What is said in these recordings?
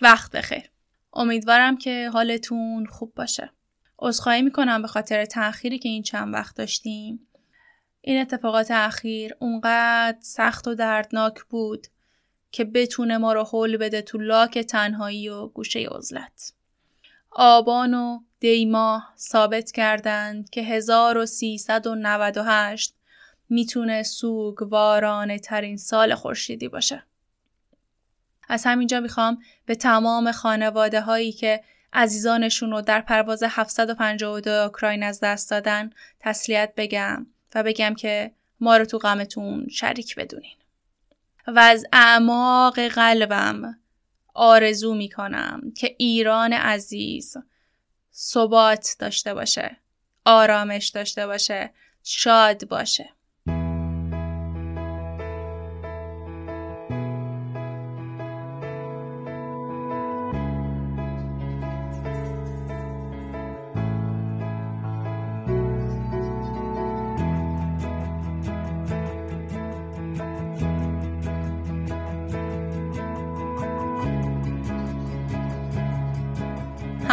وقت بخیر امیدوارم که حالتون خوب باشه عذرخواهی می‌کنم به خاطر تأخیری که این چند وقت داشتیم این اتفاقات اخیر اونقدر سخت و دردناک بود که بتونه ما رو حل بده تو لاک تنهایی و گوشه عزلت. آبان و دیما ثابت کردند که 1398 می‌تونه سوگوارانه ترین سال خورشیدی باشه. از همینجا می‌خوام به تمام خانواده هایی که عزیزانشون رو در پرواز 752 اوکراین از دست دادن تسلیت بگم و بگم که ما رو تو غمتون شریک بدونین. و از اعماق قلبم آرزو می‌کنم که ایران عزیز ثبات داشته باشه آرامش داشته باشه شاد باشه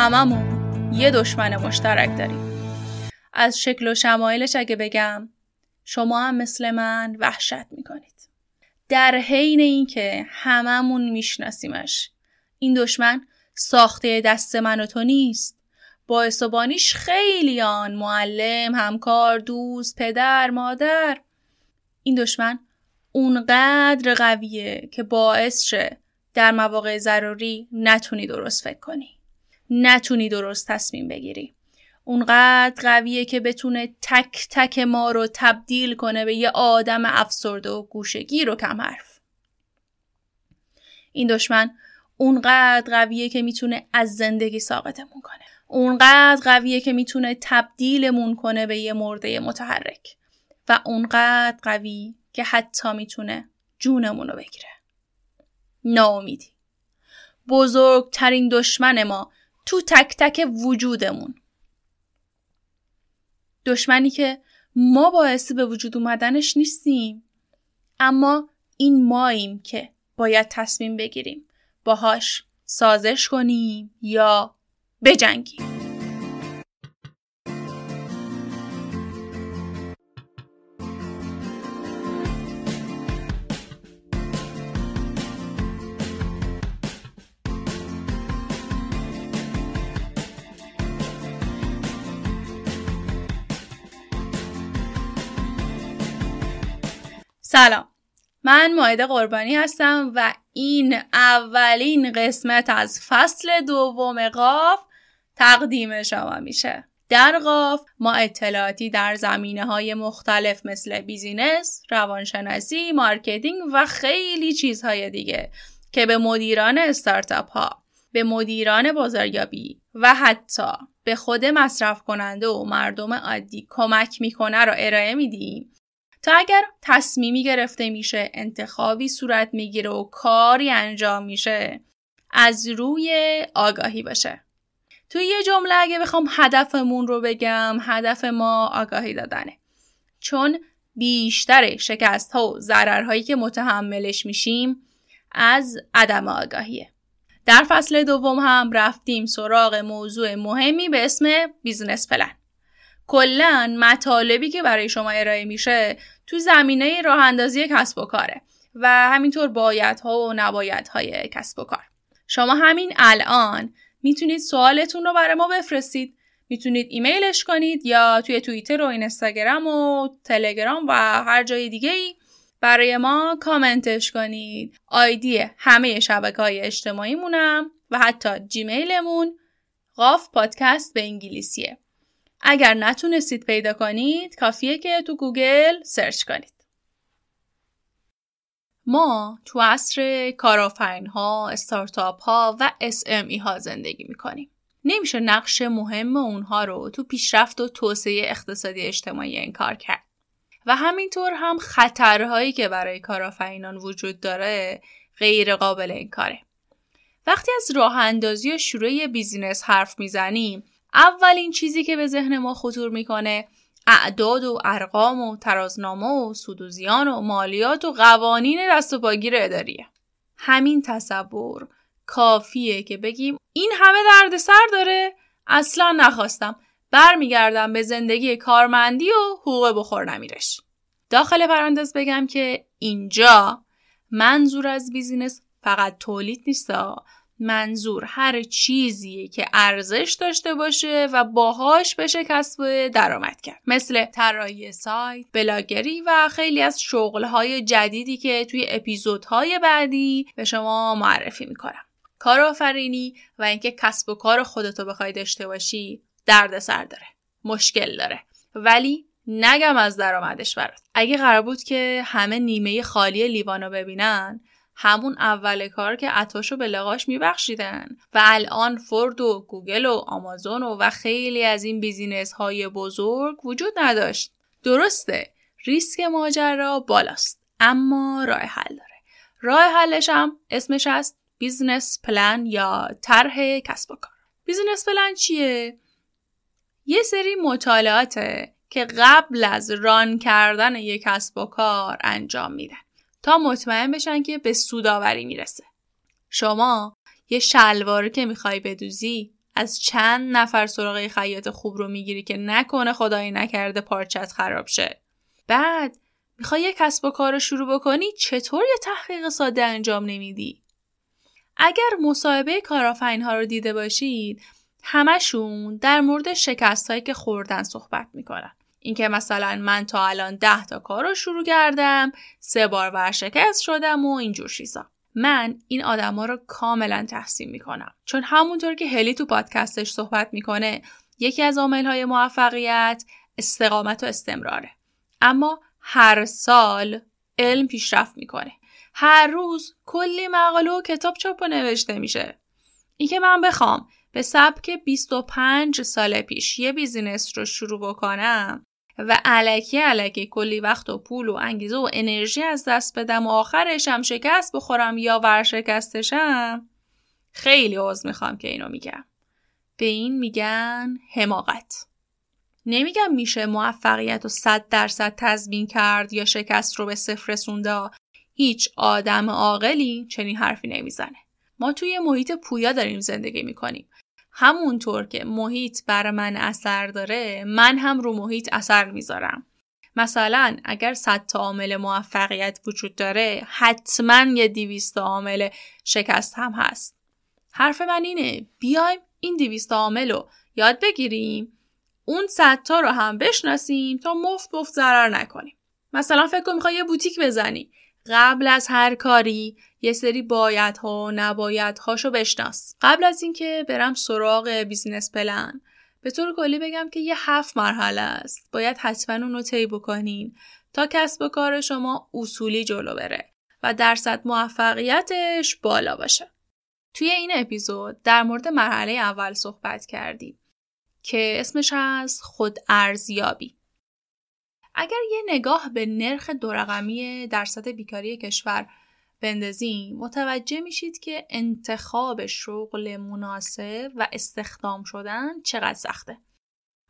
هممون یه دشمن مشترک داریم. از شکل و شمایلش اگه بگم شما هم مثل من وحشت می‌کنید. در حین اینکه هممون میشناسیمش این دشمن ساخته دست من و تو نیست باعث و بانیش خیلیان معلم همکار دوست پدر مادر این دشمن اونقدر قویه که باعث شه در مواقع ضروری نتونی درست فکر کنی نتونی درست تصمیم بگیری. اونقدر قویه که بتونه تک تک ما رو تبدیل کنه به یه آدم افسرده و گوشگیر و کم حرف. این دشمن اونقدر قویه که می‌تونه از زندگی ساقطمون کنه. اونقدر قویه که می‌تونه تبدیلمون کنه به یه مرده متحرک. و اونقدر قوی که حتی می‌تونه جونمون رو بگیره. ناامیدی. بزرگترین دشمن ما تو تک تک وجودمون. دشمنی که ما باعث به وجود اومدنش نیستیم اما این ماییم که باید تصمیم بگیریم باهاش سازش کنیم یا بجنگیم. سلام. من مائده قربانی هستم و این اولین قسمت از فصل دوم قاف تقدیم شما میشه. در قاف ما اطلاعاتی در زمینه های مختلف مثل business، روانشناسی، marketing و خیلی چیزهای دیگه که به مدیران استارتاپ ها، به مدیران بازاریابی و حتی به خود مصرف کننده و مردم عادی کمک می‌کنه رو ارائه میدیم. تا اگر تصمیمی گرفته میشه انتخابی صورت می‌گیره و کاری انجام میشه. از روی آگاهی باشه. توی یه جمله اگه بخوام هدفمون رو بگم هدف ما آگاهی دادنه. چون بیشتر شکست ها و ضررهایی که متحملش میشیم از عدم آگاهیه. در فصل دوم هم رفتیم سراغ موضوع مهمی به اسم business plan. کلا مطالبی که برای شما ارائه میشه تو زمینه راه اندازی کسب و کاره و همینطور بایدها و نبایدهای کسب و کار. شما همین الان می‌تونید سوالتون رو برای ما بفرستید. می‌تونید ایمیلش کنید یا توی توییتر و اینستاگرام و تلگرام و هر جای دیگه ای برای ما کامنتش کنید. ID همه شبکه های اجتماعیمونم و حتی جیمیلمون قاف پادکست به انگلیسیه. اگر نتونستید پیدا کنید کافیه که تو گوگل search کنید. ما تو عصر کارآفرین ها، استارتاپ ها و SME ها زندگی می‌کنیم. نمیشه نقش مهم اونها رو تو پیشرفت و توسعه اقتصادی اجتماعی انکار کرد. و همینطور هم خطرهایی که برای کارآفرینان وجود داره غیر قابل انکاره. وقتی از راه اندازی و شروع بیزینس حرف می‌زنیم اولین چیزی که به ذهن ما خطور می‌کنه اعداد و ارقام و ترازنامه و سود و زیان و مالیات و قوانین دست و پاگیر اداریه. همین تصور کافیه که بگیم این همه دردسر داره. اصلا نخواستم برمیگردم به زندگی کارمندی و حقوق بخور نمیرش. داخل پرانتز بگم که اینجا منظور از بیزینس فقط تولید نیست. منظور هر چیزیه که ارزش داشته باشه و باهاش بشه کسب درآمد کرد. مثل طراحی سایت بلاگری و خیلی از شغلهای جدیدی که توی اپیزودهای بعدی به شما معرفی می‌کنم. کارآفرینی و اینکه کسب و کار خودتو بخوای داشته باشی دردسر داره مشکل داره. ولی نگم از درآمدش برات. اگه قرار بود که همه نیمه خالی لیوانو ببینن همون اول کار که عطاشو به لقاش میبخشیدن. و الان فورد و گوگل و آمازون و, و خیلی از این business های بزرگ وجود نداشت. درسته ریسک ماجرا بالاست اما راه حل داره. راه حلش هم اسمش است business plan یا طرح کسب و کار. business plan چیه؟ یه سری مطالعاته که قبل از run کردن یک کسب و کار انجام میدن. تا مطمئن بشن که به سوداوری می‌رسه. شما یه شلواره که می‌خوای بدوزی از چند نفر سراغ خیاط خوب رو می‌گیری که نکنه خدایی نکرده پارچت خراب شه. بعد می‌خوای یه کسب و کار رو شروع بکنی چطور یه تحقیق ساده انجام نمیدی؟ اگر مصاحبه کارآفرین ها رو دیده باشید همشون در مورد شکست هایی که خوردن صحبت می‌کنن. اینکه مثلا من تا الان ده تا کار رو شروع کردم سه بار ورشکست شدم و اینجور چیزا. من این آدما رو کاملا تحسین می‌کنم. چون همونطور که هلی تو پادکستش صحبت می‌کنه یکی از عامل های موفقیت استقامت و استمراره. اما هر سال علم پیشرفت می‌کنه. هر روز کلی مقاله و کتاب چاپ و نوشته میشه. اینکه من بخوام به سبک 25 سال پیش یه بیزینس رو شروع بکنم و علکی علکی کلی وقت و پول و انگیزه و انرژی از دست بدم و آخرشم شکست بخورم یا ورشکستشم؟ خیلی عوض می‌خوام که اینو میگم. به این میگن حماقت. نمیگم میشه موفقیت و صد درصد تضمین کرد یا شکست رو به صفر رسونده هیچ آدم عاقلی چنین حرفی نمی‌زنه. ما توی محیط پویا داریم زندگی می‌کنیم. همونطور که محیط بر من اثر داره من هم رو محیط اثر می‌ذارم. مثلا اگر 100 تا عامل موفقیت وجود داره حتما یه 200 عامل شکست هم هست. حرف من اینه بیایم این 200 عامل رو یاد بگیریم اون 100 تا رو هم بشناسیم تا مفت مفت ضرر نکنیم. مثلا فکر کن می‌خوای یه بوتیک بزنی. قبل از هر کاری یه سری بایدها و نبایدهاشو بشناس. قبل از اینکه برم سراغ بیزینس پلن به طور کلی بگم که یه هفت مرحله است. باید حتما اون رو طی بکنین تا کسب و کار شما اصولی جلو بره و درصد موفقیتش بالا باشه. توی این اپیزود در مورد مرحله اول صحبت کردیم که اسمش از خود ارزیابی اگر یه نگاه به نرخ دورقمی درصد بیکاری کشور بندازیم متوجه میشید که انتخاب شغل مناسب و استخدام شدن چقدر سخته.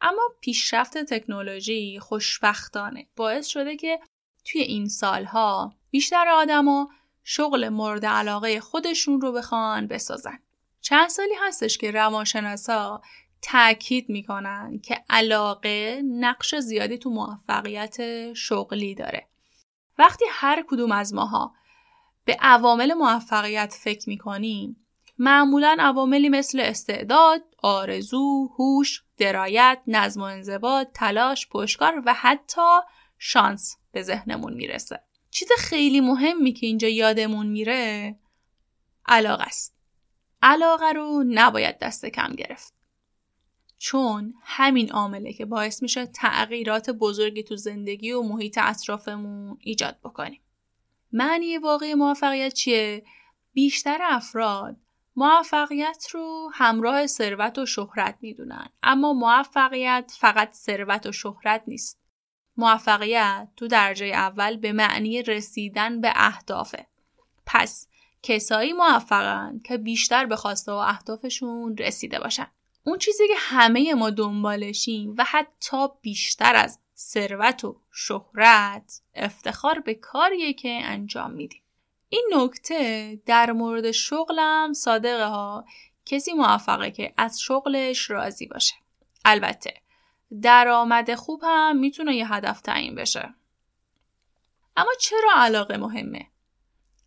اما پیشرفت تکنولوژی خوشبختانه باعث شده که توی این سالها بیشتر آدما شغل مورد علاقه خودشون رو بخوان بسازن. چند سالی هستش که روانشناسا تاکید می‌کنن که علاقه نقش زیادی تو موفقیت شغلی داره وقتی هر کدوم از ماها به عوامل موفقیت فکر می‌کنیم معمولا عواملی مثل استعداد، آرزو، هوش، درایت، نظم و انضباط، تلاش، پشکار و حتی شانس به ذهنمون می‌رسه. چیز خیلی مهمی که اینجا یادمون میره علاقه است. علاقه رو نباید دست کم گرفت. چون همین عامله که باعث میشه تغییرات بزرگی تو زندگی و محیط اطرافمون ایجاد بکنیم. معنی واقعی موفقیت چیه؟ بیشتر افراد موفقیت رو همراه ثروت و شهرت می‌دونن اما موفقیت فقط ثروت و شهرت نیست موفقیت تو درجه اول به معنی رسیدن به اهدافه پس کسایی موفقن که بیشتر به خواسته و اهدافشون رسیده باشن اون چیزی که همه ما دنبالشیم و حتی بیشتر از ثروت و شهرت افتخار به کاریه که انجام میدیم. این نکته در مورد شغلم صادقه ها. کسی موفقه که از شغلش راضی باشه. البته درآمد خوب هم می‌تونه یه هدف تعیین بشه. اما چرا علاقه مهمه؟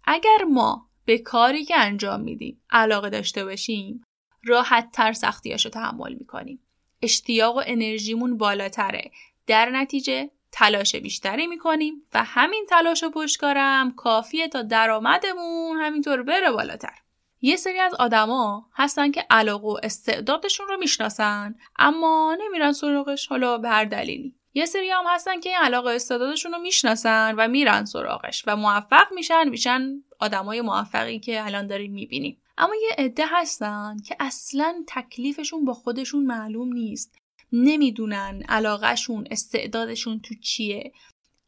اگر ما به کاری که انجام میدیم علاقه داشته باشیم راحت تر سختیاشو تحمل می‌کنیم. اشتیاق و انرژیمون بالاتره. در نتیجه تلاش بیشتری می‌کنیم و همین تلاش و پشتکارم کافیه تا درآمدمون همینطور بره بالاتر. یه سری از آدما هستن که علاقه و استعدادشون رو می‌شناسن اما نمیرن سراغش حالا به هر دلیلی. یه سری هم هستن که این علاقه استعدادشون رو می‌شناسن و میرن سراغش و موفق میشن میشن آدمای موفقی که الان داریم می‌بینیم. اما یه عده هستن که اصلا تکلیفشون با خودشون معلوم نیست. نمی‌دونن علاقهشون استعدادشون تو چیه.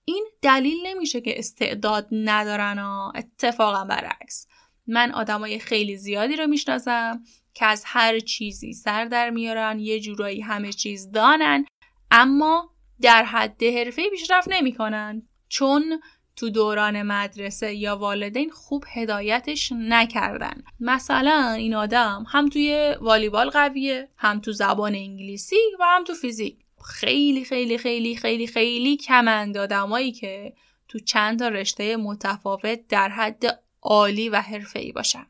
این دلیل نمیشه که استعداد ندارن ها اتفاقا برعکس. من آدمای خیلی زیادی رو می‌شناسم که از هر چیزی سر در میارن یه جورایی همه چیز دانن اما در حد حرفه پیشرفت نمی‌کنن. چون تو دوران مدرسه یا والدین خوب هدایتش نکردن. مثلا این آدم هم توی والیبال قویه هم تو زبان انگلیسی و هم تو فیزیک. خیلی خیلی خیلی خیلی خیلی کمند آدمایی که تو چند تا رشته متفاوت در حد عالی و حرفه‌ای باشن.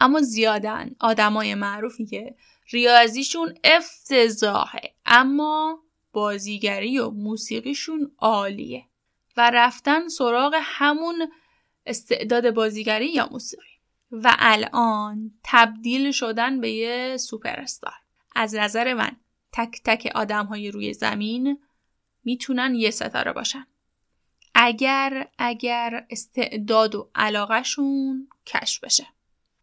اما زیادن آدمای معروفی که ریاضیشون افتضاحه اما بازیگری و موسیقیشون عالیه. و رفتن سراغ همون استعداد بازیگری یا موسیقی. و الان تبدیل شدن به یه سوپرستار. از نظر من تک تک آدم های روی زمین می‌تونن یه ستاره باشن. اگر اگر استعداد و علاقهشون کشف بشه.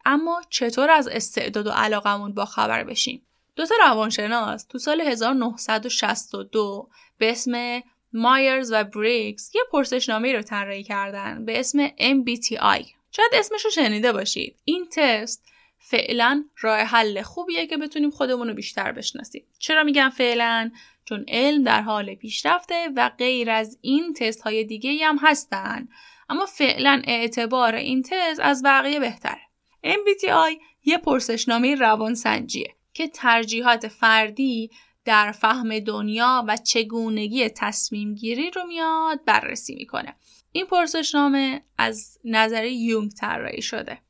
اما چطور از استعداد و علاقمون با خبر بشیم؟ دو تا روانشناس تو سال 1962 به اسم مایرز و بریکس یه پرسشنامه رو طراحی کردن به اسم MBTI شاید اسمش رو شنیده باشید. این تست فعلا راه حل خوبیه که بتونیم خودمون رو بیشتر بشناسیم. چرا میگم فعلا؟ چون علم در حال پیشرفته و غیر از این تست های دیگه هم هستن. اما فعلا اعتبار این تست از بقیه بهتره. MBTI یه پرسشنامه روانسنجیه که ترجیحات فردی در فهم دنیا و چگونگی تصمیم گیری رو میاد بررسی می‌کنه. این پرسشنامه از نظر یونگ طراحی شده.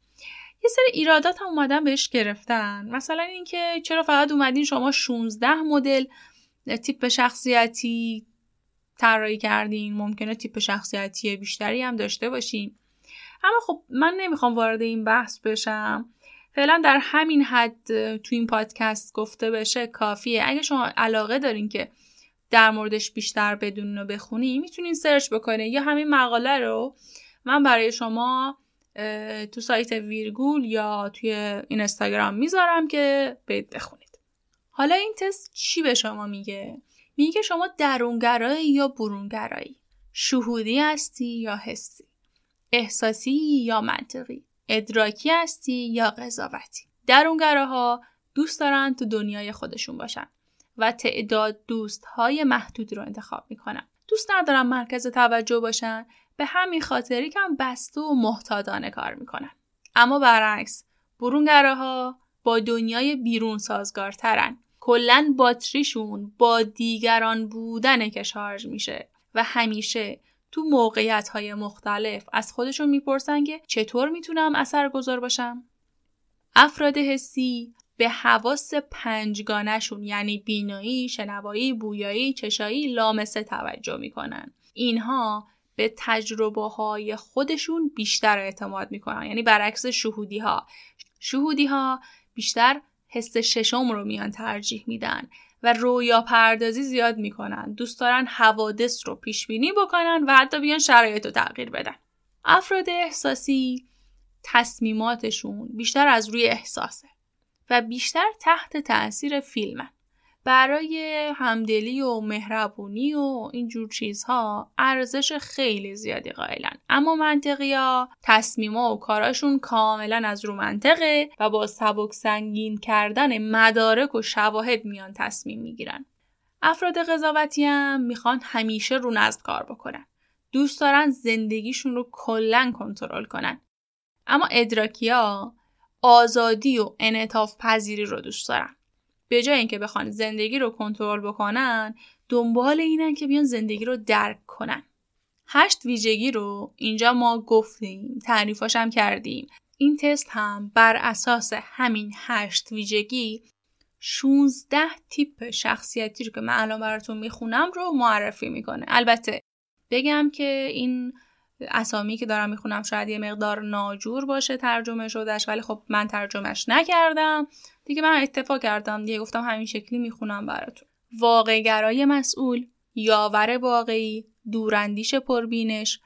یه سری ایرادات هم اومدن بهش گرفتن. مثلا اینکه چرا فقط اومدین شما 16 مدل تیپ شخصیتی طراحی کردین؟ ممکنه تیپ شخصیتی بیشتری هم داشته باشین. اما خب من نمی‌خوام وارد این بحث بشم. فعلا در همین حد تو این پادکست گفته بشه کافیه. اگه شما علاقه دارین که در موردش بیشتر بدونین و بخونی می‌تونین سرچ بکنین. یا همین مقاله رو من برای شما تو سایت ویرگول یا توی این اینستاگرام می‌ذارم که برید بخونید. حالا این تست چی به شما میگه؟ میگه شما درونگرایی یا برونگرایی؟ شهودی هستی یا حسی؟ احساسی یا منطقی؟ ادراکی هستی یا قضاوتی؟ درونگراها دوست دارن تو دنیای خودشون باشن و تعداد دوست های محدود رو انتخاب می‌کنن. دوست ندارن مرکز توجه باشن به همین خاطری کم بسته و محتاطانه کار می‌کنن. اما برعکس برونگراها با دنیای بیرون سازگارترن. کلا باتریشون با دیگران بودن که شارژ میشه و همیشه تو موقعیت های مختلف از خودشون می‌پرسن که چطور می‌تونم اثر گذار باشم؟ افراد حسی به حواس پنجگانشون یعنی بینایی، شنوایی، بویایی، چشایی، لامسه توجه می‌کنن. اینها به تجربه های خودشون بیشتر اعتماد می‌کنن یعنی برعکس شهودی ها شهودی ها بیشتر حس ششم رو میان ترجیح میدن و رویا پردازی زیاد می‌کنن. دوست دارن حوادث رو پیش بینی بکنن و حتی بیان شرایط رو تغییر بدن. افراد احساسی تصمیماتشون بیشتر از روی احساسه و بیشتر تحت تاثیر فیلمن. برای همدلی و مهربونی و اینجور چیزها ارزش خیلی زیادی قائلن. اما منطقی ها تصمیما و کاراشون کاملا از رو منطقه و با سبک سنگین کردن مدارک و شواهد میان تصمیم می‌گیرن. افراد قضاوتی هم می‌خوان همیشه رو نزد کار بکنن. دوست دارن زندگیشون رو کلا کنترل کنن. اما ادراکیا آزادی و انعطاف پذیری رو دوست دارن. به جای اینکه بخوان زندگی رو کنترل بکنن دنبال اینن که بیان زندگی رو درک کنن. هشت ویژگی رو اینجا ما گفتیم تعریفاش هم کردیم. این تست هم بر اساس همین هشت ویژگی 16 تیپ شخصیتی رو که من الان براتون می‌خونم رو معرفی می‌کنه. البته بگم که این اسامی که دارم می‌خونم شاید یه مقدار ناجور باشه ترجمه شدهش ولی خب من ترجمهش نکردم. دیگه من اتفاق کردم دیگه گفتم همین شکلی می‌خونم براتون. واقعگرای مسئول یاور واقعی دوراندیش پربینش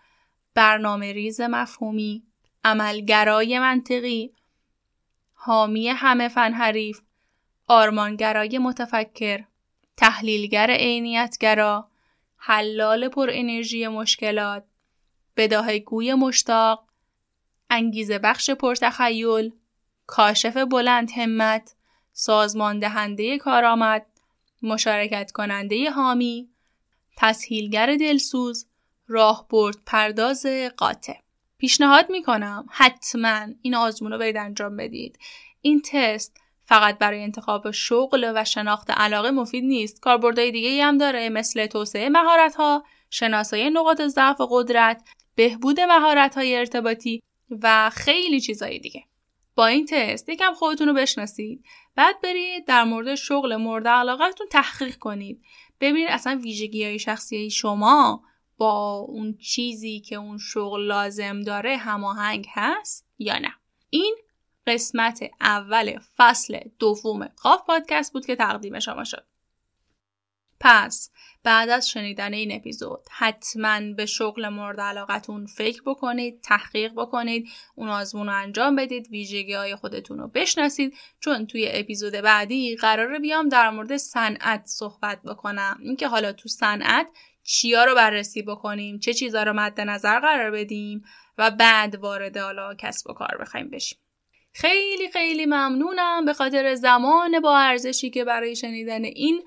برنامه ریز مفهومی عملگرای منطقی حامی همه فن حریف آرمانگرای متفکر تحلیلگر عینیتگرا حلال پر انرژی مشکلات بداهگوی مشتاق انگیزه بخش پرتخیل کاشف بلند همت سازمان دهنده کارآمد مشارکت کننده حامی تسهیلگر دلسوز راهبرد پرداز قاطع. پیشنهاد می‌کنم حتما این آزمون رو برید انجام بدید. این تست فقط برای انتخاب شغل و شناخت علاقه مفید نیست. کاربردهای دیگه هم داره مثل توسعه مهارت ها شناسایی نقاط ضعف و قدرت بهبود مهارت های ارتباطی و خیلی چیزهای دیگه. با این تست یکم خودتون رو بشناسید. بعد برید در مورد شغل مورد علاقتون تحقیق کنید. ببینید اصلا ویژگی های شخصی شما با اون چیزی که اون شغل لازم داره هماهنگ هست یا نه. این قسمت اول فصل دوم قاف پادکست بود که تقدیم شما شد. پس بعد از شنیدن این اپیزود حتما به شغل مورد علاقتون فکر بکنید تحقیق بکنید اون آزمون رو انجام بدید ویژگی های خودتون رو بشناسید چون توی اپیزود بعدی قراره بیام در مورد صنعت صحبت بکنم. اینکه حالا تو صنعت چیا رو بررسی بکنیم چه چیزا رو مد نظر قرار بدیم و بعد وارد حالا کسب و کار بخوایم بشیم. خیلی خیلی ممنونم به خاطر زمان با ارزشی که برای شنیدن این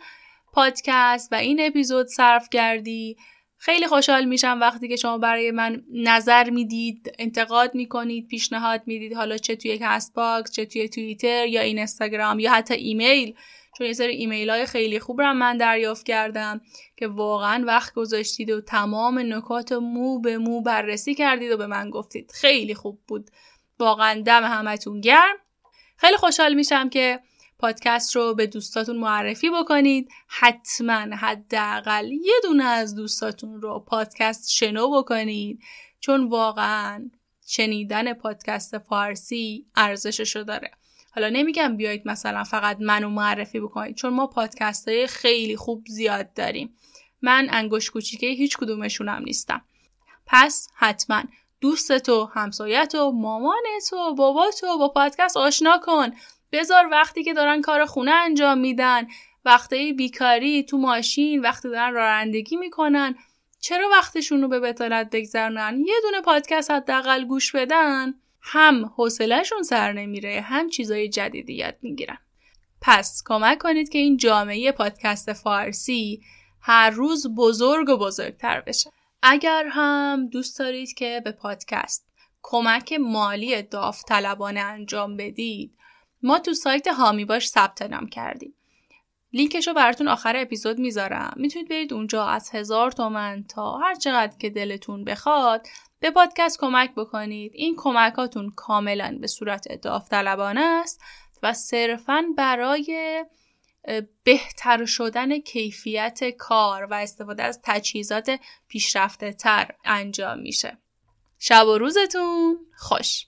پادکست و این اپیزود صرف کردی. خیلی خوشحال میشم وقتی که شما برای من نظر می‌دید انتقاد می‌کنید پیشنهاد می‌دید حالا چه توی کست باکس چه توی توییتر یا این اینستاگرام یا حتی ایمیل. چون یه سری ایمیل های خیلی خوب رو من دریافت کردم که واقعا وقت گذاشتید و تمام نکات مو به مو بررسی کردید و به من گفتید. خیلی خوب بود. واقعا دم همتون گرم. خیلی خوشحال میشم که پادکست رو به دوستاتون معرفی بکنید. حتما حداقل یه دونه از دوستاتون رو پادکست شنو بکنید. چون واقعا شنیدن پادکست فارسی ارزشش رو داره. حالا نمیگم بیایید مثلا فقط منو معرفی بکنید چون ما پادکست های خیلی خوب زیاد داریم. من انگوش کوچیکه هیچ کدومشونم نیستم. پس حتما دوست تو همسایت و مامانت و باباتو با پادکست آشنا کن. بذار وقتی که دارن کار خونه انجام میدن وقتی بیکاری تو ماشین وقتی دارن رانندگی می‌کنن چرا وقتشون رو به بتالت بگذرنن یه دونه پادکست حداقل گوش بدن. هم حوصلهشون سر نمیره هم چیزای جدیدی یاد می‌گیرن. پس کمک کنید که این جامعه پادکست فارسی هر روز بزرگ و بزرگتر بشه. اگر هم دوست دارید که به پادکست کمک مالی داوطلبانه انجام بدید ما تو سایت هامی باش ثبت نام کردیم. لینکش رو براتون آخر اپیزود می‌ذارم. می‌تونید برید اونجا از هزار تومن تا هر چقدر که دلتون بخواد به پادکست کمک بکنید. این کمکاتون کاملا به صورت داوطلبانه است و صرفا برای بهتر شدن کیفیت کار و استفاده از تجهیزات پیشرفته تر انجام میشه. شب و روزتون خوش.